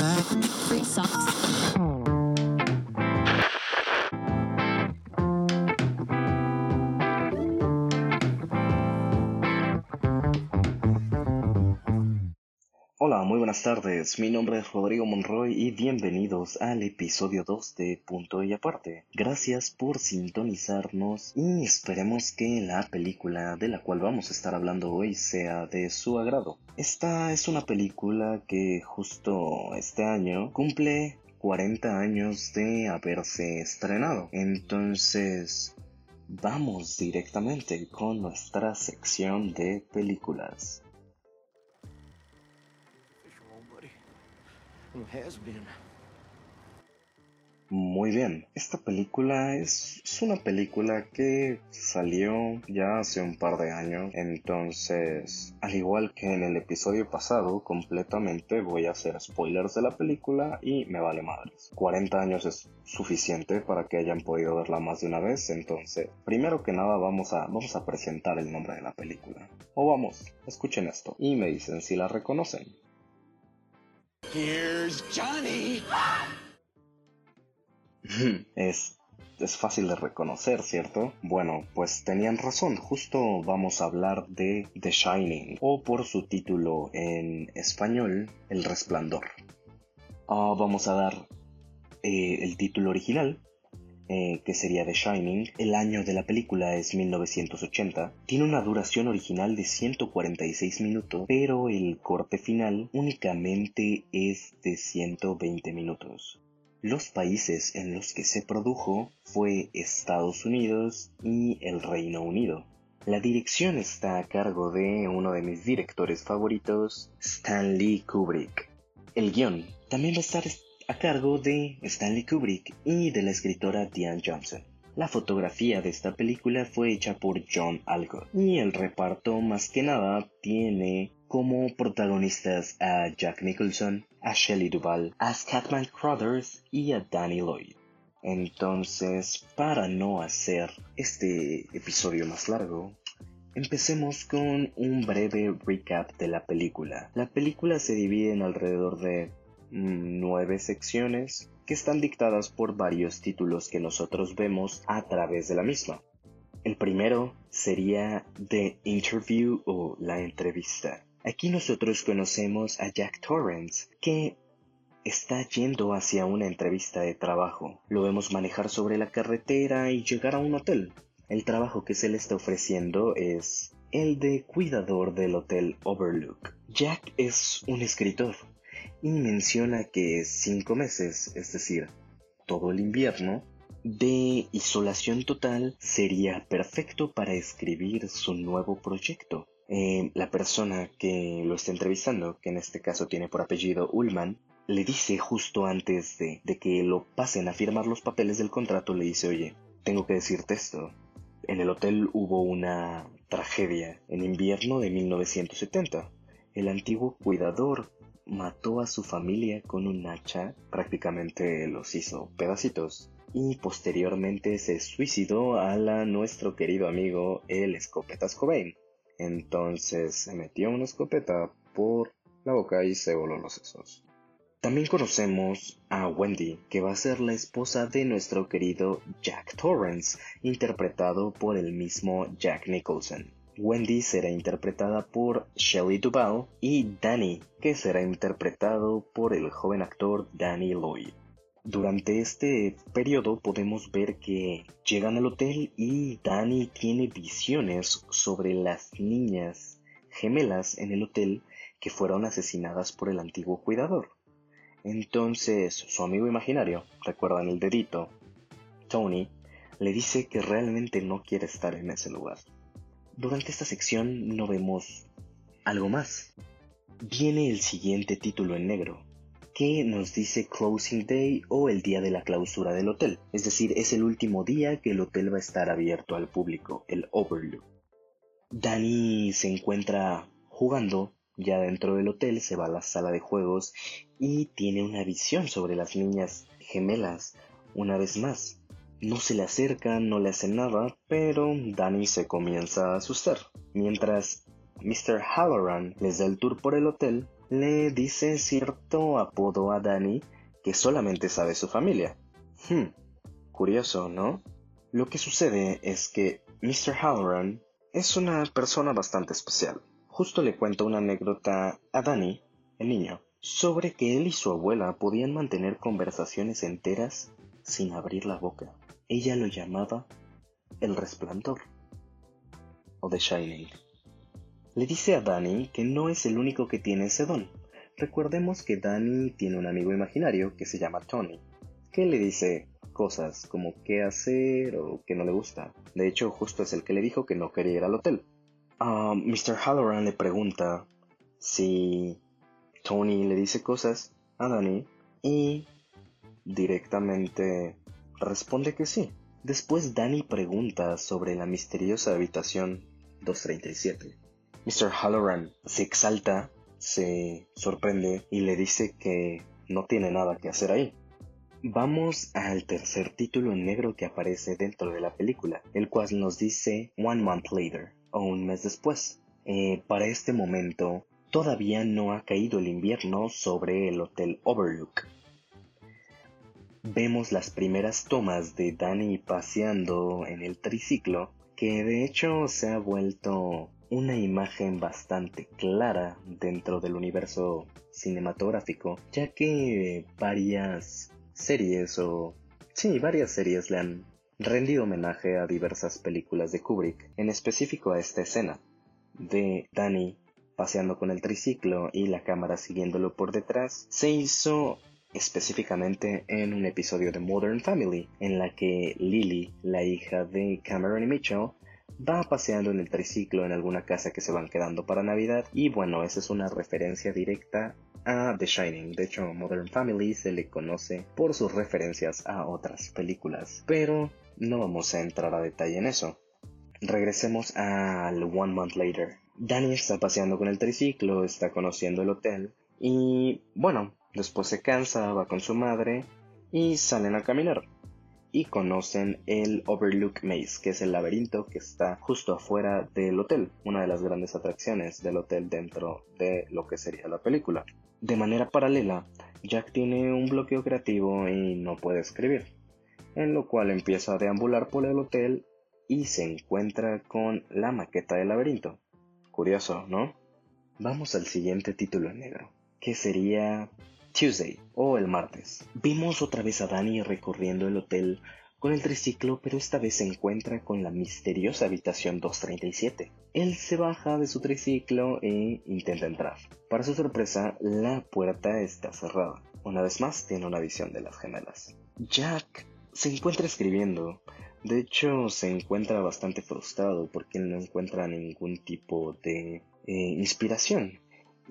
Free socks. Muy buenas tardes. Mi nombre es Rodrigo Monroy y bienvenidos al episodio 2 de Punto y Aparte. Gracias por sintonizarnos y esperemos que la película de la cual vamos a estar hablando hoy sea de su agrado. Esta es una película que justo este año cumple 40 años de haberse estrenado. Entonces, vamos directamente con nuestra sección de películas. Muy bien, esta película es, una película que salió ya hace un par de años, entonces, al igual que en el episodio pasado, completamente voy a hacer spoilers de la película y me vale madres. 40 años es suficiente para que hayan podido verla más de una vez, entonces, primero que nada vamos a, vamos a presentar el nombre de la película. O vamos, escuchen esto y me dicen si la reconocen. Here's Johnny. Es, es fácil de reconocer, ¿cierto? Bueno, pues tenían razón, justo vamos a hablar de The Shining, o por su título en español, El Resplandor. Ah, vamos a dar eh, el título original, eh, que sería The Shining. El año de la película es 1980. Tiene una duración original de 146 minutos, pero el corte final únicamente es de 120 minutos. Los países en los que se produjo fue Estados Unidos y el Reino Unido. La dirección está a cargo de uno de mis directores favoritos, Stanley Kubrick. El guion también va a estar a cargo de Stanley Kubrick y de la escritora Diane Johnson. La fotografía de esta película fue hecha por John Alcott y el reparto más que nada tiene como protagonistas a Jack Nicholson, a Shelley Duvall, a Scatman Crothers y a Danny Lloyd. Entonces, para no hacer este episodio más largo, empecemos con un breve recap de la película. La película se divide en alrededor de nueve secciones que están dictadas por varios títulos que nosotros vemos a través de la misma. El primero sería The Interview o la entrevista. Aquí nosotros conocemos a Jack Torrance, que está yendo hacia una entrevista de trabajo. Lo vemos manejar sobre la carretera y llegar a un hotel. El trabajo que se le está ofreciendo es el de cuidador del hotel Overlook. Jack es un escritor y menciona que cinco meses, es decir, todo el invierno, de isolación total sería perfecto para escribir su nuevo proyecto. Eh, la persona que lo está entrevistando, que en este caso tiene por apellido Ullman, le dice justo antes de, de que lo pasen a firmar los papeles del contrato, le dice, oye, tengo que decirte esto. En el hotel hubo una tragedia en invierno de 1970. El antiguo cuidador mató a su familia con un hacha, prácticamente los hizo pedacitos, y posteriormente se suicidó a la nuestro querido amigo el escopetas Cobain. Entonces se metió una escopeta por la boca y se voló los sesos. También conocemos a Wendy, que va a ser la esposa de nuestro querido Jack Torrance, interpretado por el mismo Jack Nicholson. Wendy será interpretada por Shelley Duvall y Danny, que será interpretado por el joven actor Danny Lloyd. Durante este periodo podemos ver que llegan al hotel y Danny tiene visiones sobre las niñas gemelas en el hotel que fueron asesinadas por el antiguo cuidador. Entonces su amigo imaginario, recuerdan el dedito, Tony, le dice que realmente no quiere estar en ese lugar. Durante esta sección no vemos algo más. Viene el siguiente título en negro, que nos dice Closing Day o el día de la clausura del hotel. Es decir, es el último día que el hotel va a estar abierto al público, el Overlook. Danny se encuentra jugando ya dentro del hotel, se va a la sala de juegos y tiene una visión sobre las niñas gemelas una vez más. No se le acercan, no le hacen nada, pero Danny se comienza a asustar. Mientras Mr. Halloran les da el tour por el hotel, le dice cierto apodo a Danny que solamente sabe su familia. Hmm, curioso, ¿no? Lo que sucede es que Mr. Halloran es una persona bastante especial. Justo le cuento una anécdota a Danny, el niño, sobre que él y su abuela podían mantener conversaciones enteras sin abrir la boca. Ella lo llamaba el resplandor o The Shining. Le dice a Danny que no es el único que tiene ese don. Recordemos que Danny tiene un amigo imaginario que se llama Tony, que le dice cosas como qué hacer o que no le gusta. De hecho, justo es el que le dijo que no quería ir al hotel. Ah, Mr. Halloran le pregunta si Tony le dice cosas a Danny y directamente responde que sí. Después Danny pregunta sobre la misteriosa habitación 237. Mr. Halloran se exalta, se sorprende y le dice que no tiene nada que hacer ahí. Vamos al tercer título en negro que aparece dentro de la película, el cual nos dice One Month Later, o un mes después. Eh, para este momento, todavía no ha caído el invierno sobre el Hotel Overlook. Vemos las primeras tomas de Danny paseando en el triciclo, que de hecho se ha vuelto una imagen bastante clara dentro del universo cinematográfico, ya que varias series o... Sí, varias series le han rendido homenaje a diversas películas de Kubrick, en específico a esta escena de Danny paseando con el triciclo y la cámara siguiéndolo por detrás, se hizo específicamente en un episodio de Modern Family, en la que Lily, la hija de Cameron y Mitchell, va paseando en el triciclo en alguna casa que se van quedando para Navidad y bueno, esa es una referencia directa a The Shining. De hecho, Modern Family se le conoce por sus referencias a otras películas, pero no vamos a entrar a detalle en eso. Regresemos al One Month Later. Danny está paseando con el triciclo, está conociendo el hotel y bueno, después se cansa, va con su madre y salen a caminar y conocen el Overlook Maze, que es el laberinto que está justo afuera del hotel, una de las grandes atracciones del hotel dentro de lo que sería la película. De manera paralela, Jack tiene un bloqueo creativo y no puede escribir, en lo cual empieza a deambular por el hotel y se encuentra con la maqueta del laberinto. Curioso, ¿no? Vamos al siguiente título negro, que sería Tuesday o el martes. Vimos otra vez a Danny recorriendo el hotel con el triciclo, pero esta vez se encuentra con la misteriosa habitación 237. Él se baja de su triciclo e intenta entrar. Para su sorpresa, la puerta está cerrada. Una vez más, tiene una visión de las gemelas. Jack se encuentra escribiendo. De hecho, se encuentra bastante frustrado porque no encuentra ningún tipo de eh, inspiración.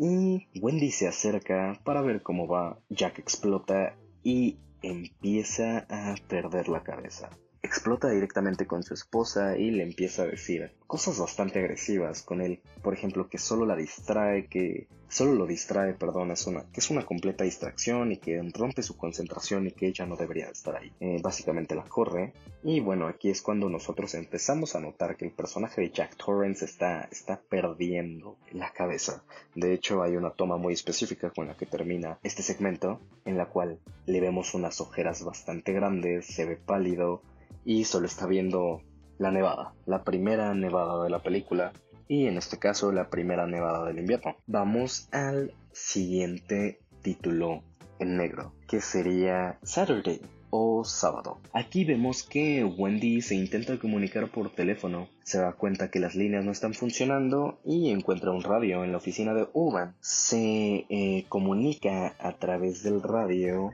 Y Wendy se acerca para ver cómo va. Jack explota y empieza a perder la cabeza explota directamente con su esposa y le empieza a decir cosas bastante agresivas con él. Por ejemplo, que solo la distrae, que solo lo distrae, perdón, es una, que es una completa distracción y que rompe su concentración y que ella no debería estar ahí. Eh, básicamente la corre. Y bueno, aquí es cuando nosotros empezamos a notar que el personaje de Jack Torrance está, está perdiendo la cabeza. De hecho, hay una toma muy específica con la que termina este segmento, en la cual le vemos unas ojeras bastante grandes, se ve pálido, y solo está viendo la nevada, la primera nevada de la película y en este caso la primera nevada del invierno. Vamos al siguiente título en negro, que sería Saturday o sábado. Aquí vemos que Wendy se intenta comunicar por teléfono, se da cuenta que las líneas no están funcionando y encuentra un radio en la oficina de Ullman. Se eh, comunica a través del radio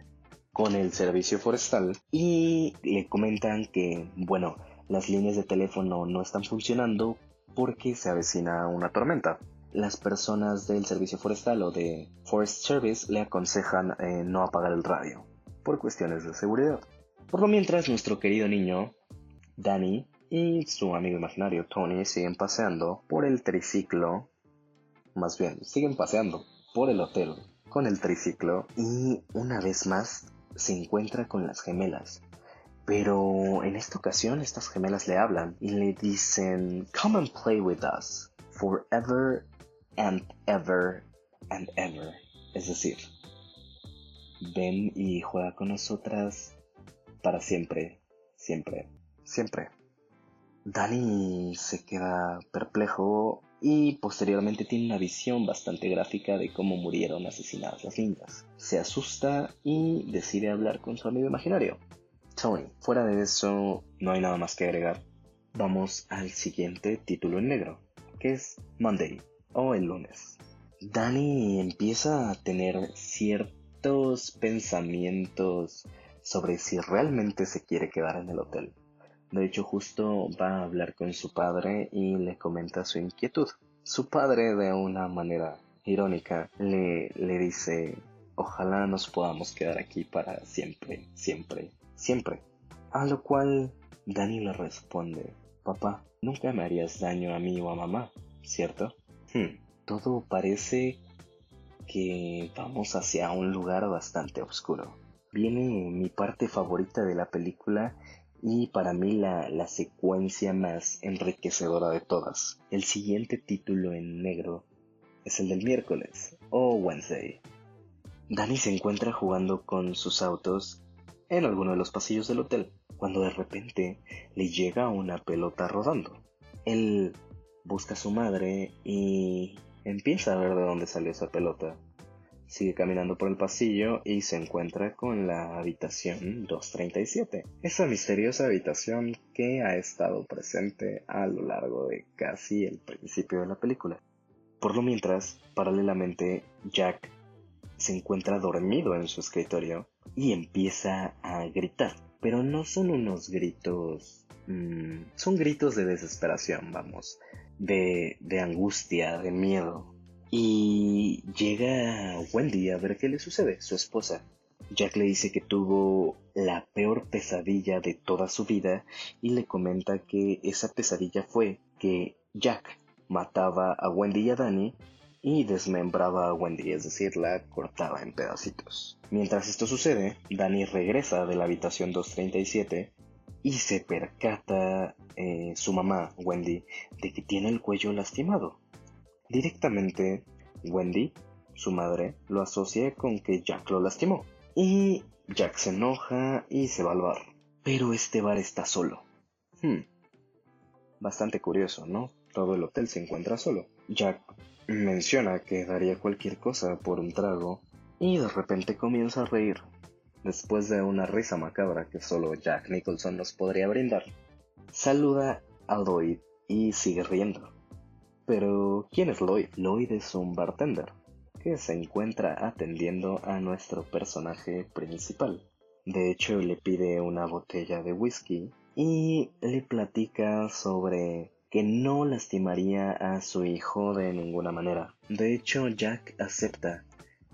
con el servicio forestal y le comentan que, bueno, las líneas de teléfono no están funcionando porque se avecina una tormenta. Las personas del servicio forestal o de Forest Service le aconsejan eh, no apagar el radio por cuestiones de seguridad. Por lo mientras, nuestro querido niño, Danny, y su amigo imaginario Tony siguen paseando por el triciclo, más bien, siguen paseando por el hotel con el triciclo y una vez más se encuentra con las gemelas. Pero en esta ocasión estas gemelas le hablan y le dicen, Come and play with us, forever and ever and ever. Es decir, ven y juega con nosotras para siempre, siempre, siempre. Danny se queda perplejo y posteriormente tiene una visión bastante gráfica de cómo murieron asesinadas las niñas. Se asusta y decide hablar con su amigo imaginario, Tony. Fuera de eso, no hay nada más que agregar. Vamos al siguiente título en negro, que es Monday o el lunes. Danny empieza a tener ciertos pensamientos sobre si realmente se quiere quedar en el hotel. De hecho, justo va a hablar con su padre y le comenta su inquietud. Su padre, de una manera irónica, le, le dice, ojalá nos podamos quedar aquí para siempre, siempre, siempre. A lo cual Danny le responde, papá, nunca me harías daño a mí o a mamá, ¿cierto? Hmm, todo parece que vamos hacia un lugar bastante oscuro. Viene mi parte favorita de la película y para mí la, la, secuencia más enriquecedora de todas. El siguiente título en negro es el del miércoles o Wednesday. Danny se encuentra jugando con sus autos en alguno de los pasillos del hotel, cuando de repente le llega una pelota rodando. Él busca a su madre y empieza a ver de dónde salió esa pelota. Sigue caminando por el pasillo y se encuentra con la habitación 237. Esa misteriosa habitación que ha estado presente a lo largo de casi el principio de la película. Por lo mientras, paralelamente, Jack se encuentra dormido en su escritorio y empieza a gritar. Pero no son unos gritos... Mmm, son gritos de desesperación, vamos. De, de angustia, de miedo. Y llega Wendy a ver qué le sucede, su esposa. Jack le dice que tuvo la peor pesadilla de toda su vida y le comenta que esa pesadilla fue que Jack mataba a Wendy y a Danny y desmembraba a Wendy, es decir, la cortaba en pedacitos. Mientras esto sucede, Danny regresa de la habitación 237 y se percata eh, su mamá, Wendy, de que tiene el cuello lastimado. Directamente, Wendy, su madre, lo asocia con que Jack lo lastimó. Y Jack se enoja y se va al bar. Pero este bar está solo. Hmm. Bastante curioso, ¿no? Todo el hotel se encuentra solo. Jack Menciona que daría cualquier cosa por un trago y de repente comienza a reír, después de una risa macabra que solo Jack Nicholson nos podría brindar. Saluda a Lloyd y sigue riendo. Pero, ¿quién es Lloyd? Lloyd es un bartender que se encuentra atendiendo a nuestro personaje principal. De hecho, le pide una botella de whisky y le platica sobre que no lastimaría a su hijo de ninguna manera. De hecho, Jack acepta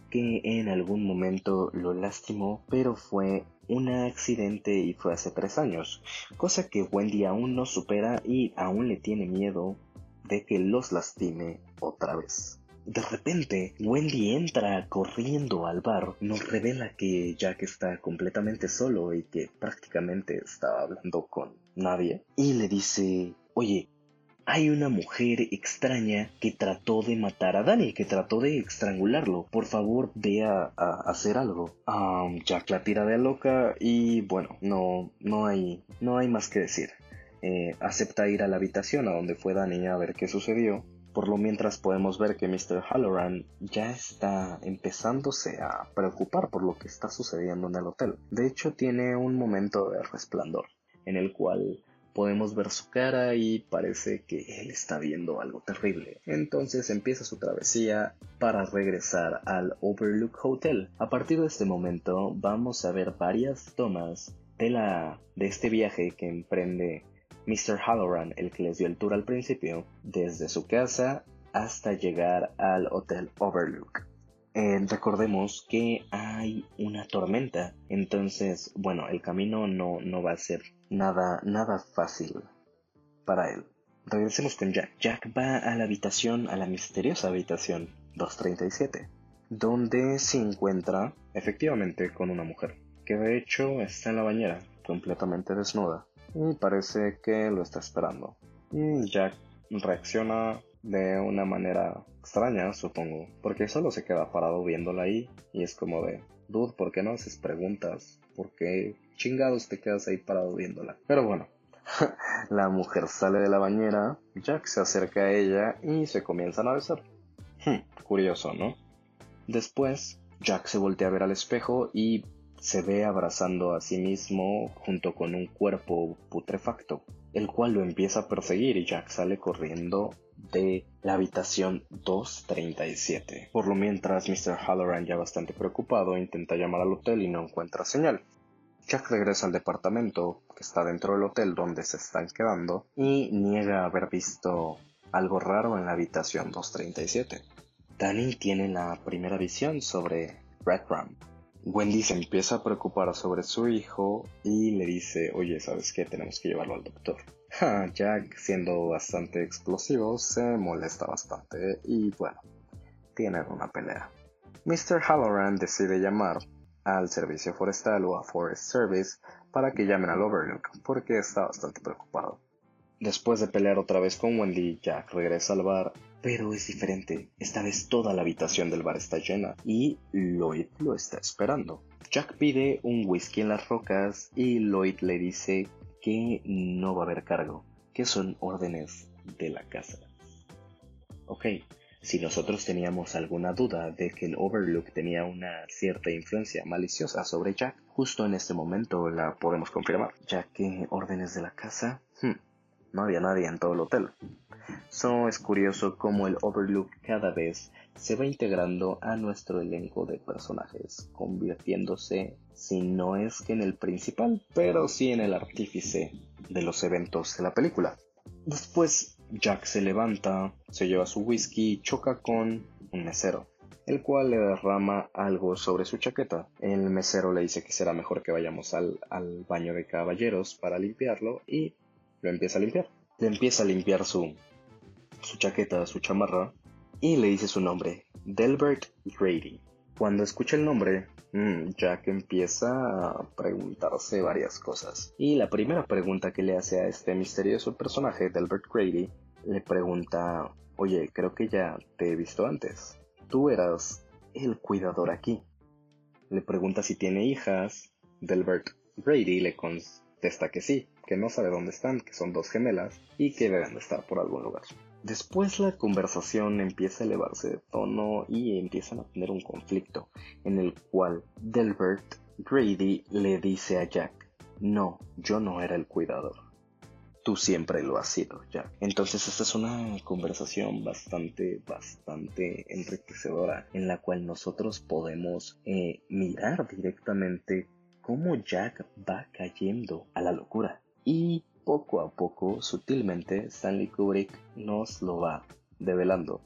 que en algún momento lo lastimó, pero fue un accidente y fue hace tres años, cosa que Wendy aún no supera y aún le tiene miedo que los lastime otra vez. De repente, Wendy entra corriendo al bar, nos revela que Jack está completamente solo y que prácticamente estaba hablando con nadie, y le dice, oye, hay una mujer extraña que trató de matar a Danny, que trató de estrangularlo. Por favor, ve a, hacer algo. Jack la tira de loca y bueno, no, no hay, no hay más que decir. Eh, acepta ir a la habitación a donde fue Danny a ver qué sucedió. Por lo mientras podemos ver que Mr. Halloran ya está empezándose a preocupar por lo que está sucediendo en el hotel. De hecho, tiene un momento de resplandor, en el cual podemos ver su cara y parece que él está viendo algo terrible. Entonces empieza su travesía para regresar al Overlook Hotel. A partir de este momento vamos a ver varias tomas de, la, de este viaje que emprende Mr. Halloran, el que les dio el tour al principio, desde su casa hasta llegar al Hotel Overlook. Eh, recordemos que hay una tormenta, entonces, bueno, el camino no, no va a ser nada, nada fácil para él. Regresemos con Jack. Jack va a la habitación, a la misteriosa habitación 237, donde se encuentra efectivamente con una mujer, que de hecho está en la bañera, completamente desnuda, y parece que lo está esperando. Jack reacciona de una manera extraña, supongo, porque solo se queda parado viéndola ahí y es como de, dude, ¿por qué no haces preguntas? ¿Por qué chingados te quedas ahí parado viéndola? Pero bueno, la mujer sale de la bañera, Jack se acerca a ella y se comienzan a besar. Hmm, curioso, ¿no? Después, Jack se voltea a ver al espejo y se ve abrazando a sí mismo junto con un cuerpo putrefacto, el cual lo empieza a perseguir y Jack sale corriendo de la habitación 237. Por lo mientras, Mr. Halloran, ya bastante preocupado, intenta llamar al hotel y no encuentra señal. Jack regresa al departamento que está dentro del hotel donde se están quedando y niega haber visto algo raro en la habitación 237. Danny tiene la primera visión sobre Red Ram. Wendy se empieza a preocupar sobre su hijo y le dice, oye, ¿sabes qué? Tenemos que llevarlo al doctor. Jack, siendo bastante explosivo, se molesta bastante y bueno, tienen una pelea. Mr. Halloran decide llamar al servicio forestal o a Forest Service para que llamen al Overlook porque está bastante preocupado. Después de pelear otra vez con Wendy, Jack regresa al bar, pero es diferente. Esta vez toda la habitación del bar está llena y Lloyd lo está esperando. Jack pide un whisky en las rocas y Lloyd le dice que no va a haber cargo, que son órdenes de la casa. Ok, si nosotros teníamos alguna duda de que el Overlook tenía una cierta influencia maliciosa sobre Jack, justo en este momento la podemos confirmar, ya que órdenes de la casa, hmm, no había nadie en todo el hotel. Es curioso cómo el Overlook cada vez se va integrando a nuestro elenco de personajes, convirtiéndose, si no es que en el principal, pero sí en el artífice de los eventos de la película. Después Jack se levanta, se lleva su whisky y choca con un mesero, el cual le derrama algo sobre su chaqueta. El mesero le dice que será mejor que vayamos al, al baño de caballeros para limpiarlo y lo empieza a limpiar. Le empieza a limpiar su, su chaqueta, su chamarra y le dice su nombre, Delbert Grady. Cuando escucha el nombre, mm, Jack empieza a preguntarse varias cosas. Y la primera pregunta que le hace a este misterioso personaje, Delbert Grady, le pregunta, oye, creo que ya te he visto antes. Tú eras el cuidador aquí. Le pregunta si tiene hijas. Delbert Grady le contesta que sí, que no sabe dónde están, que son dos gemelas y que deben de estar por algún lugar. Después la conversación empieza a elevarse de tono y empiezan a tener un conflicto en el cual Delbert Grady le dice a Jack, no, yo no era el cuidador. Tú siempre lo has sido, Jack. Entonces esta es una conversación bastante, bastante enriquecedora en la cual nosotros podemos eh, mirar directamente cómo Jack va cayendo a la locura. Y poco a poco, sutilmente, Stanley Kubrick nos lo va develando.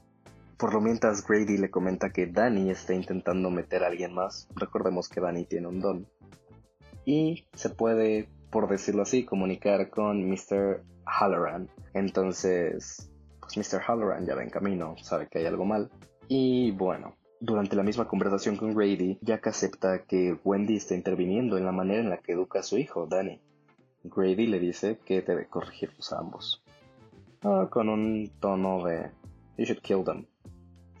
Por lo mientras Grady le comenta que Danny está intentando meter a alguien más, recordemos que Danny tiene un don. Y se puede, por decirlo así, comunicar con Mr. Halloran. Entonces, pues Mr. Halloran ya va en camino, sabe que hay algo mal. Y bueno, durante la misma conversación con Grady, Jack acepta que Wendy está interviniendo en la manera en la que educa a su hijo, Danny. Grady le dice que debe corregirlos a ambos. Ah, con un tono de You should kill them.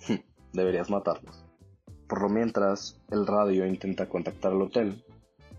Deberías matarlos. Por lo mientras, el radio intenta contactar al hotel.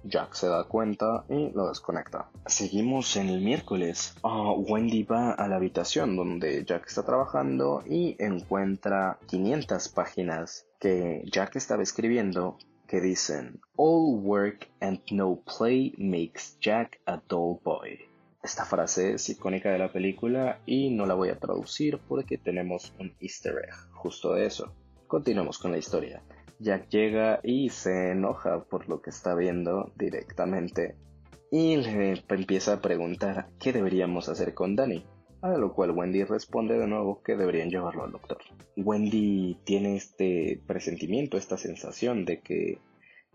Jack se da cuenta y lo desconecta. Seguimos en el miércoles. Ah, Wendy va a la habitación donde Jack está trabajando y encuentra 500 páginas que Jack estaba escribiendo que dicen All work and no play makes Jack a dull boy. Esta frase es icónica de la película y no la voy a traducir porque tenemos un easter egg justo de eso. Continuamos con la historia. Jack llega y se enoja por lo que está viendo directamente y le empieza a preguntar qué deberíamos hacer con Danny. A lo cual Wendy responde de nuevo que deberían llevarlo al doctor. Wendy tiene este presentimiento, esta sensación de que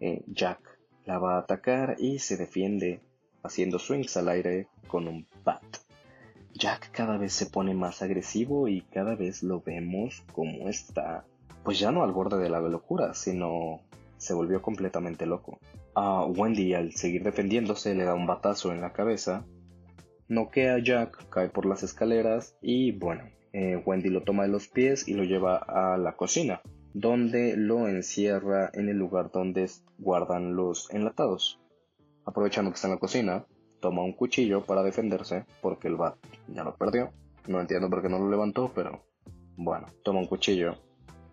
eh, Jack la va a atacar y se defiende haciendo swings al aire con un bat. Jack cada vez se pone más agresivo y cada vez lo vemos como está, pues ya no al borde de la locura, sino se volvió completamente loco. A Wendy al seguir defendiéndose le da un batazo en la cabeza noquea a Jack, cae por las escaleras y bueno, Eh, Wendy lo toma de los pies y lo lleva a la cocina, donde lo encierra en el lugar donde guardan los enlatados. Aprovechando que está en la cocina, toma un cuchillo para defenderse, porque el bat ya lo perdió. No entiendo por qué no lo levantó, pero bueno, toma un cuchillo.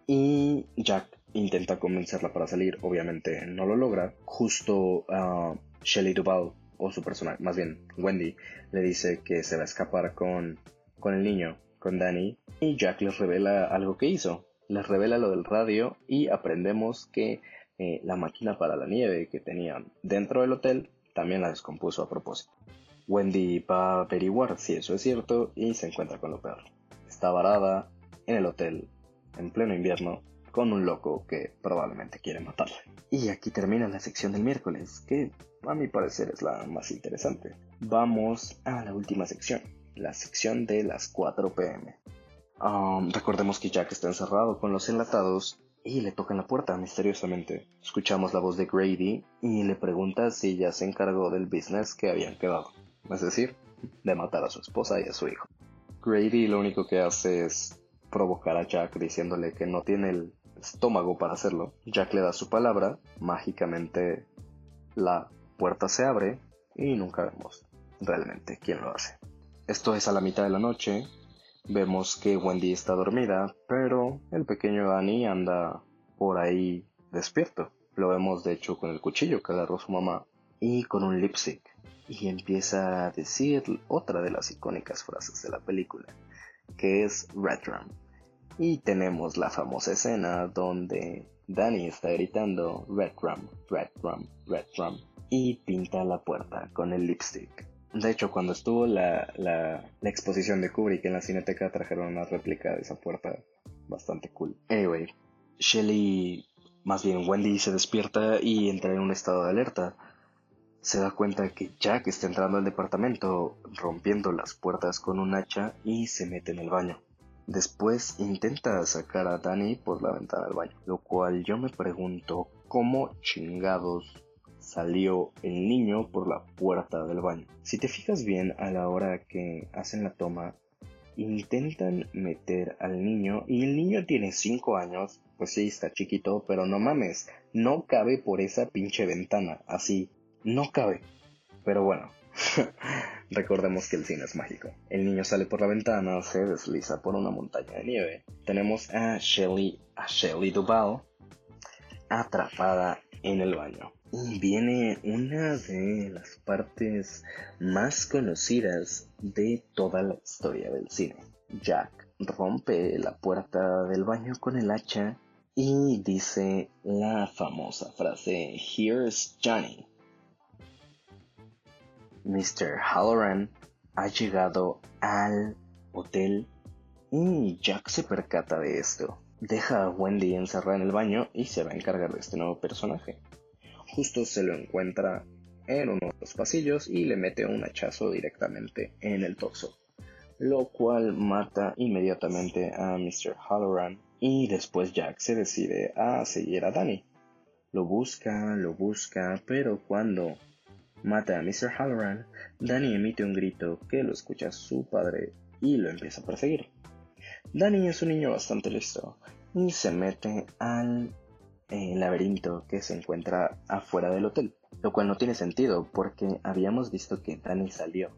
Y Jack intenta convencerla para salir, obviamente no lo logra. Justo a Shelley Duvall, o su personaje, más bien Wendy, le dice que se va a escapar con, con el niño, con Danny, y Jack les revela algo que hizo. Les revela lo del radio y aprendemos que eh, la máquina para la nieve que tenían dentro del hotel también la descompuso a propósito. Wendy va a averiguar si eso es cierto y se encuentra con lo peor. Está varada en el hotel en pleno invierno con un loco que probablemente quiere matarla. Y aquí termina la sección del miércoles, que a mi parecer es la más interesante. Vamos a la última sección, la sección de las 4 pm. Um, recordemos que Jack está encerrado con los enlatados y le tocan la puerta misteriosamente. Escuchamos la voz de Grady y le pregunta si ya se encargó del business que habían quedado, es decir, de matar a su esposa y a su hijo. Grady lo único que hace es provocar a Jack diciéndole que no tiene el estómago para hacerlo. Jack le da su palabra, mágicamente la puerta se abre y nunca vemos realmente quién lo hace. Esto es a la mitad de la noche. Vemos que Wendy está dormida, pero el pequeño Danny anda por ahí despierto. Lo vemos de hecho con el cuchillo que agarró su mamá y con un lipstick. Y empieza a decir otra de las icónicas frases de la película, que es Red y tenemos la famosa escena donde Danny está gritando Red Rum, Red Rum, Red Rum y pinta la puerta con el lipstick. De hecho, cuando estuvo la, la, la, exposición de Kubrick en la cineteca trajeron una réplica de esa puerta bastante cool. Anyway, Shelly, más bien Wendy se despierta y entra en un estado de alerta. Se da cuenta que Jack está entrando al departamento, rompiendo las puertas con un hacha y se mete en el baño. Después intenta sacar a Danny por la ventana del baño, lo cual yo me pregunto cómo chingados salió el niño por la puerta del baño. Si te fijas bien a la hora que hacen la toma, intentan meter al niño y el niño tiene 5 años, pues sí, está chiquito, pero no mames, no cabe por esa pinche ventana, así, no cabe. Pero bueno, Recordemos que el cine es mágico. El niño sale por la ventana, se desliza por una montaña de nieve. Tenemos a Shelly, a Shelly Duvall atrapada en el baño. Y viene una de las partes más conocidas de toda la historia del cine. Jack rompe la puerta del baño con el hacha y dice la famosa frase Here's Johnny. Mr. Halloran ha llegado al hotel y Jack se percata de esto. Deja a Wendy encerrada en el baño y se va a encargar de este nuevo personaje. Justo se lo encuentra en uno de los pasillos y le mete un hachazo directamente en el torso, lo cual mata inmediatamente a Mr. Halloran y después Jack se decide a seguir a Danny. Lo busca, lo busca, pero cuando mata a Mr. Halloran, Danny emite un grito que lo escucha su padre y lo empieza a perseguir. Danny es un niño bastante listo y se mete al eh, laberinto que se encuentra afuera del hotel, lo cual no tiene sentido porque habíamos visto que Danny salió.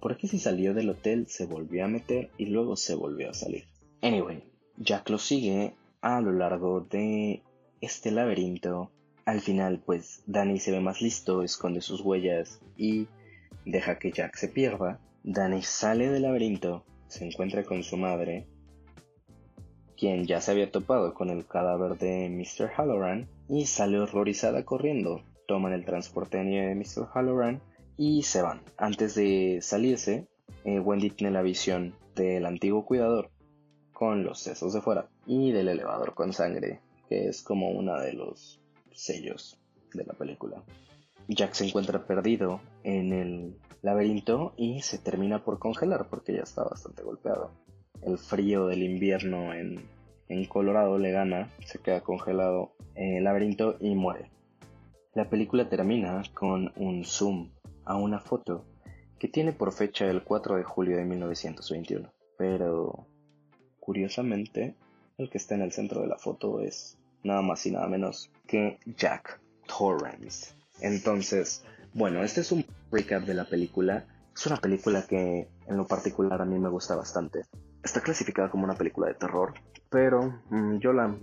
¿Por qué si salió del hotel se volvió a meter y luego se volvió a salir? Anyway, Jack lo sigue a lo largo de este laberinto al final, pues Danny se ve más listo, esconde sus huellas y deja que Jack se pierda. Danny sale del laberinto, se encuentra con su madre, quien ya se había topado con el cadáver de Mr. Halloran, y sale horrorizada corriendo. Toman el transporte de Mr. Halloran y se van. Antes de salirse, eh, Wendy tiene la visión del antiguo cuidador con los sesos de fuera y del elevador con sangre, que es como una de los sellos de la película. Jack se encuentra perdido en el laberinto y se termina por congelar porque ya está bastante golpeado. El frío del invierno en, en Colorado le gana, se queda congelado en el laberinto y muere. La película termina con un zoom a una foto que tiene por fecha el 4 de julio de 1921. Pero Curiosamente, el que está en el centro de la foto es nada más y nada menos que Jack Torrance. Entonces, bueno, este es un recap de la película. Es una película que en lo particular a mí me gusta bastante. Está clasificada como una película de terror, pero mm, yo la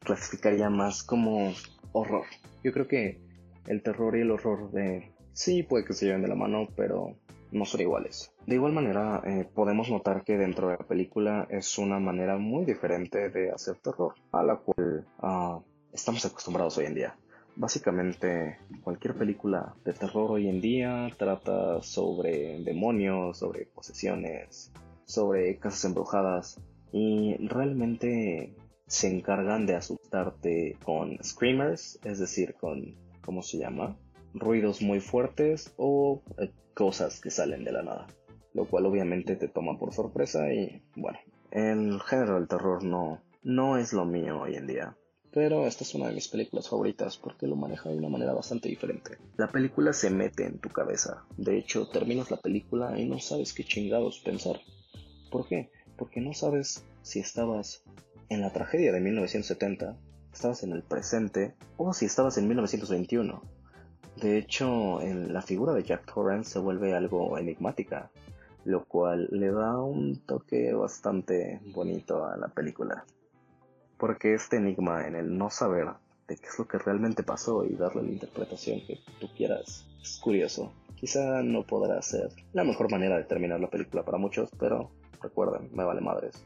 clasificaría más como horror. Yo creo que el terror y el horror de... Sí, puede que se lleven de la mano, pero no son iguales. De igual manera, eh, podemos notar que dentro de la película es una manera muy diferente de hacer terror, a la cual ah, estamos acostumbrados hoy en día. Básicamente, cualquier película de terror hoy en día trata sobre demonios, sobre posesiones, sobre casas embrujadas y realmente se encargan de asustarte con screamers, es decir, con, ¿cómo se llama? Ruidos muy fuertes o eh, cosas que salen de la nada, lo cual obviamente te toma por sorpresa y bueno, el género del terror no, no es lo mío hoy en día. Pero esta es una de mis películas favoritas porque lo maneja de una manera bastante diferente. La película se mete en tu cabeza. De hecho, terminas la película y no sabes qué chingados pensar. ¿Por qué? Porque no sabes si estabas en la tragedia de 1970, estabas en el presente o si estabas en 1921. De hecho, en la figura de Jack Torrance se vuelve algo enigmática, lo cual le da un toque bastante bonito a la película porque este enigma en el no saber de qué es lo que realmente pasó y darle la interpretación que tú quieras es curioso. Quizá no podrá ser la mejor manera de terminar la película para muchos, pero recuerden, me vale madres.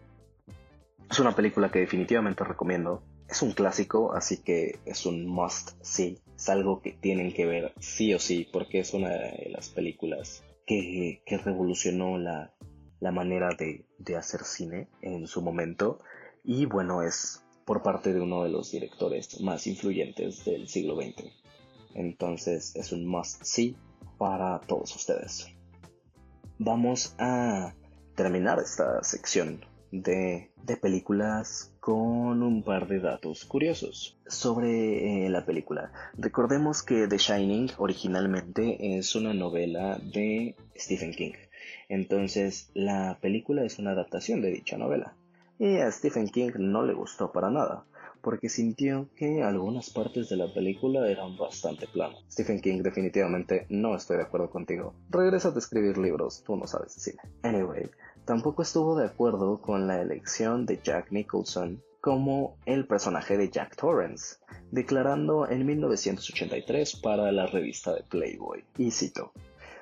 Es una película que definitivamente recomiendo. Es un clásico, así que es un must see. Es algo que tienen que ver sí o sí, porque es una de las películas que, revolucionó la, manera de, de hacer cine en su momento y bueno, es por parte de uno de los directores más influyentes del siglo XX. Entonces es un must see para todos ustedes. Vamos a terminar esta sección de, películas con un par de datos curiosos sobre eh, la película. Recordemos que The Shining originalmente es una novela de Stephen King. Entonces la película es una adaptación de dicha novela y a Stephen King no le gustó para nada, porque sintió que algunas partes de la película eran bastante planas. Stephen King definitivamente no estoy de acuerdo contigo. Regresa a escribir libros, tú no sabes cine. Anyway, tampoco estuvo de acuerdo con la elección de Jack Nicholson como el personaje de Jack Torrance, declarando en 1983 para la revista de Playboy, y cito,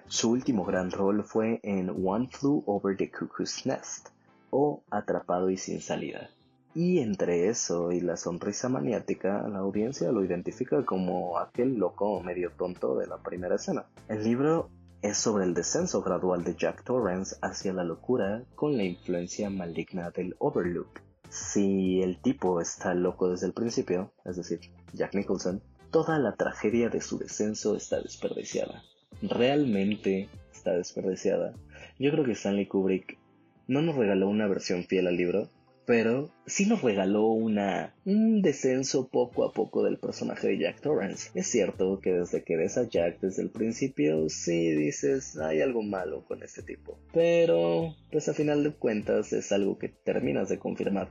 su último gran rol fue en One Flew Over the Cuckoo's Nest, o atrapado y sin salida. Y entre eso y la sonrisa maniática, la audiencia lo identifica como aquel loco medio tonto de la primera escena. El libro es sobre el descenso gradual de Jack Torrance hacia la locura con la influencia maligna del Overlook. Si el tipo está loco desde el principio, es decir, Jack Nicholson, toda la tragedia de su descenso está desperdiciada. Realmente está desperdiciada. Yo creo que Stanley Kubrick no nos regaló una versión fiel al libro, pero sí nos regaló una, un descenso poco a poco del personaje de Jack Torrance. Es cierto que desde que ves a Jack desde el principio, sí dices, hay algo malo con este tipo. Pero, pues a final de cuentas es algo que terminas de confirmar.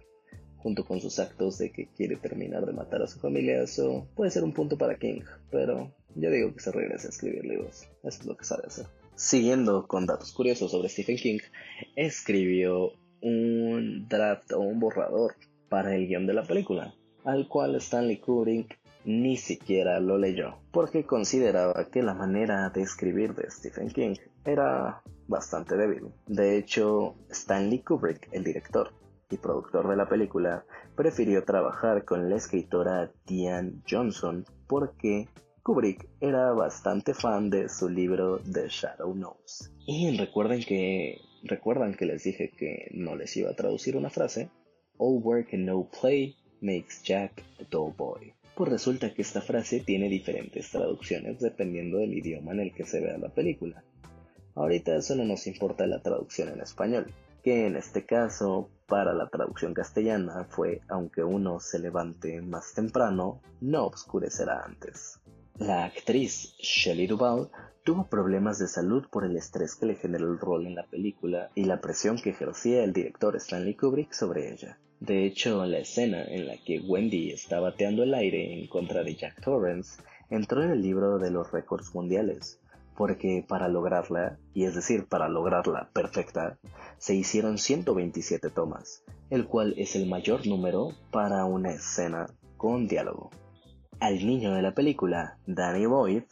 Junto con sus actos de que quiere terminar de matar a su familia, eso puede ser un punto para King, pero yo digo que se regrese a escribir libros. Eso es lo que sabe hacer siguiendo con datos curiosos sobre Stephen King, escribió un draft o un borrador para el guion de la película, al cual Stanley Kubrick ni siquiera lo leyó, porque consideraba que la manera de escribir de Stephen King era bastante débil. De hecho, Stanley Kubrick, el director y productor de la película, prefirió trabajar con la escritora Diane Johnson porque Kubrick era bastante fan de su libro The Shadow Knows. Y recuerden que recuerdan que les dije que no les iba a traducir una frase. All work and no play makes Jack a dull boy. Pues resulta que esta frase tiene diferentes traducciones dependiendo del idioma en el que se vea la película. Ahorita eso no nos importa la traducción en español, que en este caso para la traducción castellana fue aunque uno se levante más temprano, no oscurecerá antes. La actriz Shelley Duvall tuvo problemas de salud por el estrés que le generó el rol en la película y la presión que ejercía el director Stanley Kubrick sobre ella. De hecho, la escena en la que Wendy está bateando el aire en contra de Jack Torrance entró en el libro de los récords mundiales, porque para lograrla, y es decir, para lograrla perfecta, se hicieron 127 tomas, el cual es el mayor número para una escena con diálogo. Al niño de la película, Danny Boyd,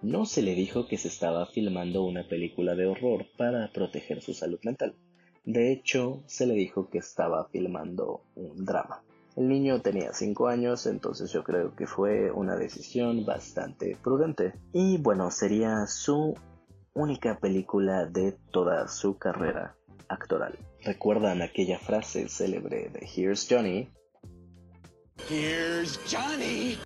no se le dijo que se estaba filmando una película de horror para proteger su salud mental. De hecho, se le dijo que estaba filmando un drama. El niño tenía 5 años, entonces yo creo que fue una decisión bastante prudente. Y bueno, sería su única película de toda su carrera actoral. ¿Recuerdan aquella frase célebre de Here's Johnny? Here's Johnny.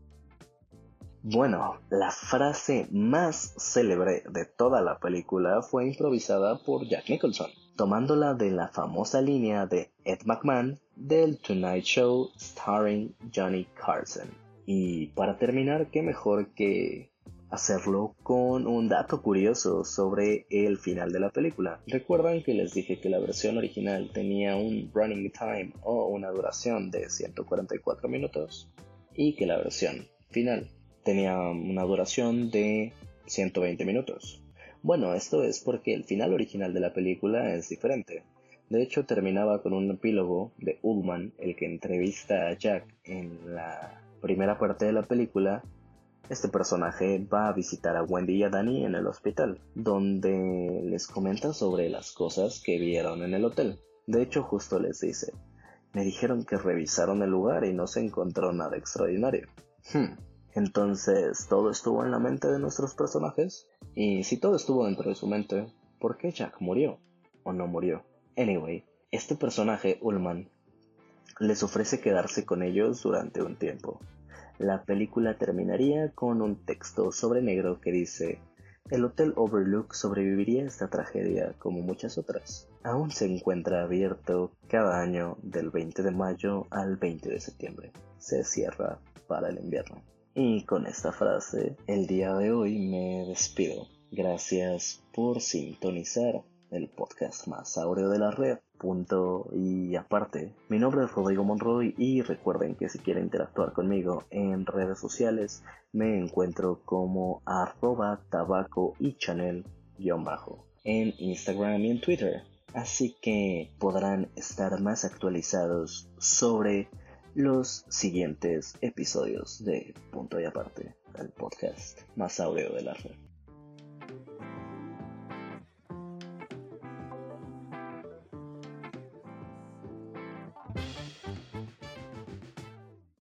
Bueno, la frase más célebre de toda la película fue improvisada por Jack Nicholson, tomándola de la famosa línea de Ed McMahon del Tonight Show starring Johnny Carson. Y para terminar, qué mejor que hacerlo con un dato curioso sobre el final de la película. Recuerdan que les dije que la versión original tenía un running time o una duración de 144 minutos y que la versión final tenía una duración de 120 minutos. Bueno, esto es porque el final original de la película es diferente. De hecho, terminaba con un epílogo de Ullman, el que entrevista a Jack en la primera parte de la película. Este personaje va a visitar a Wendy y a Danny en el hospital, donde les comenta sobre las cosas que vieron en el hotel. De hecho, justo les dice, me dijeron que revisaron el lugar y no se encontró nada extraordinario. Hmm, entonces, ¿todo estuvo en la mente de nuestros personajes? Y si todo estuvo dentro de su mente, ¿por qué Jack murió? ¿O no murió? Anyway, este personaje, Ullman, les ofrece quedarse con ellos durante un tiempo. La película terminaría con un texto sobre negro que dice, el Hotel Overlook sobreviviría a esta tragedia como muchas otras. Aún se encuentra abierto cada año del 20 de mayo al 20 de septiembre. Se cierra para el invierno. Y con esta frase, el día de hoy me despido. Gracias por sintonizar el podcast más áureo de la red. Punto y aparte, mi nombre es Rodrigo Monroy y recuerden que si quieren interactuar conmigo en redes sociales me encuentro como arroba tabaco y chanel bajo en Instagram y en Twitter. Así que podrán estar más actualizados sobre los siguientes episodios de Punto y Aparte, el podcast más áureo de la red.